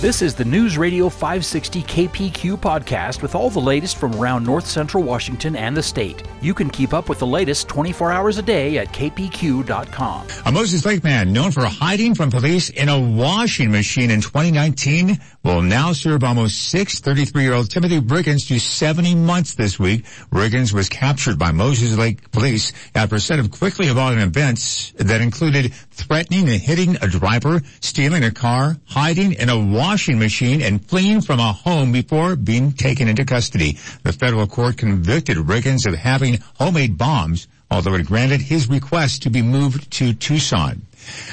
This is the News Radio 560 KPQ podcast with all the latest from around north central Washington and the state. You can keep up with the latest 24 hours a day at kpq.com. A Moses Lake man known for hiding from police in a washing machine in 2019 will now serve almost six 33-year-old Timothy Riggins to 70 months this week. Riggins was captured by Moses Lake police after a set of quickly evolving events that included threatening and hitting a driver, stealing a car, hiding in a washing machine, and fleeing from a home before being taken into custody. The federal court convicted Riggins of having homemade bombs, although it granted his request to be moved to Tucson.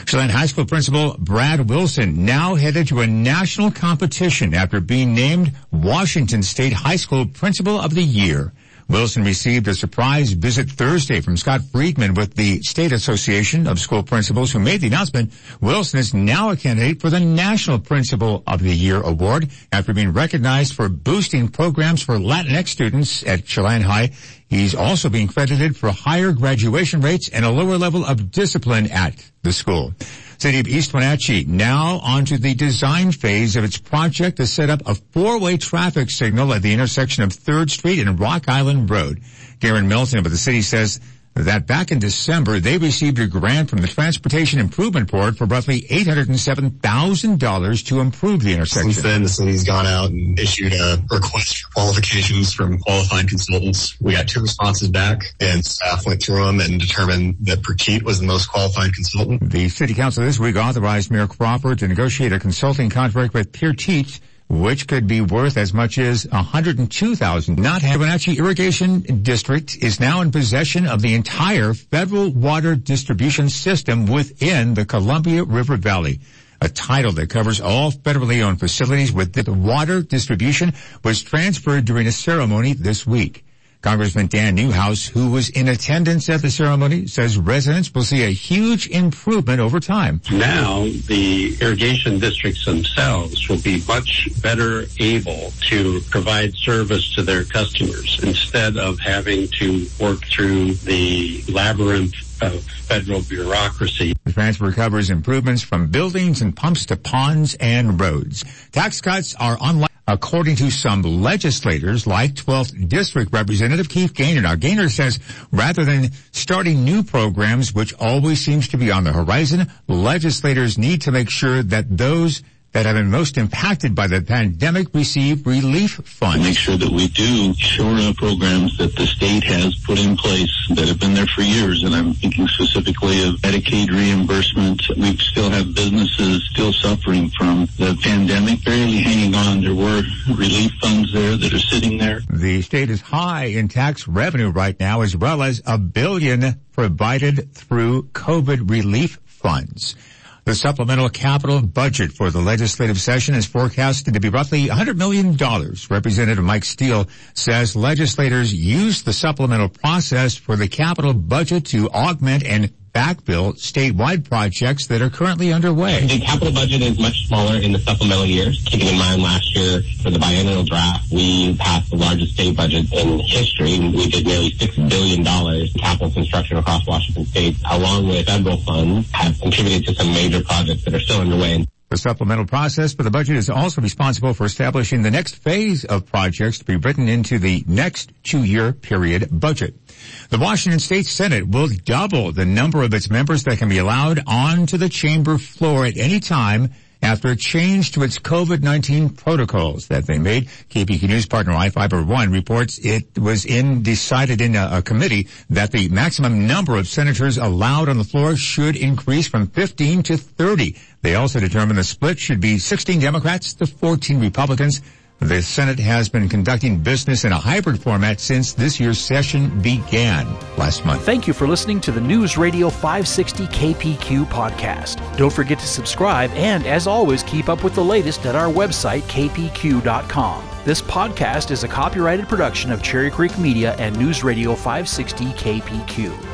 Chelan High School principal Brad Wilson now headed to a national competition after being named Washington State High School Principal of the Year. Wilson received a surprise visit Thursday from Scott Friedman with the State Association of School Principals who made the announcement. Wilson is now a candidate for the National Principal of the Year award after being recognized for boosting programs for Latinx students at Chelan High. He's also being credited for higher graduation rates and a lower level of discipline at the school. City of East Wenatchee now onto the design phase of its project to set up a four-way traffic signal at the intersection of 3rd Street and Rock Island Road. Garen Milton of the city says that back in December, they received a grant from the Transportation Improvement Board for roughly $807,000 to improve the intersection. Since then, the city's gone out and issued a request for qualifications from qualified consultants. We got two responses back and staff went through them and determined that Perkit was the most qualified consultant. The city council this week authorized Mayor Crawford to negotiate a consulting contract with Perkit which could be worth as much as 102,000. Not Wenatchee Irrigation District is now in possession of the entire federal water distribution system within the Columbia River Valley. A title that covers all federally owned facilities with the water distribution was transferred during a ceremony this week. Congressman Dan Newhouse, who was in attendance at the ceremony, says residents will see a huge improvement over time. Now, the irrigation districts themselves will be much better able to provide service to their customers instead of having to work through the labyrinth of federal bureaucracy. The transfer covers improvements from buildings and pumps to ponds and roads. Tax cuts are unlikely according to some legislators like 12th District Representative Keith Goehner. Now, Goehner says rather than starting new programs, which always seems to be on the horizon, legislators need to make sure that those that have been most impacted by the pandemic receive relief funds. Make sure that we do shore up programs that the state has put in place that have been there for years. And I'm thinking specifically of Medicaid reimbursement. We still have businesses still suffering from the pandemic, barely hanging on. There were relief funds there that are sitting there. The state is high in tax revenue right now, as well as a billion provided through COVID relief funds. The supplemental capital budget for the legislative session is forecasted to be roughly $100 million. Representative Mike Steele says legislators use the supplemental process for the capital budget to augment and backfill statewide projects that are currently underway. The capital budget is much smaller in the supplemental years. Keeping in mind last year for the biennial draft, we passed the largest state budget in history. We did nearly $6 billion in capital construction across Washington state, along with federal funds, have contributed to some major projects that are still underway. The supplemental process for the budget is also responsible for establishing the next phase of projects to be written into the next two-year period budget. The Washington State Senate will double the number of its members that can be allowed onto the chamber floor at any time after a change to its COVID-19 protocols that they made. KPQ News partner iFiber oh One reports it was in decided in a, a, committee that the maximum number of senators allowed on the floor should increase from 15 to 30. They also determined the split should be 16 Democrats to 14 Republicans. The Senate has been conducting business in a hybrid format since this year's session began last month. Thank you for listening to the News Radio 560 KPQ podcast. Don't forget to subscribe and, as always, keep up with the latest at our website, kpq.com. This podcast is a copyrighted production of Cherry Creek Media and News Radio 560 KPQ.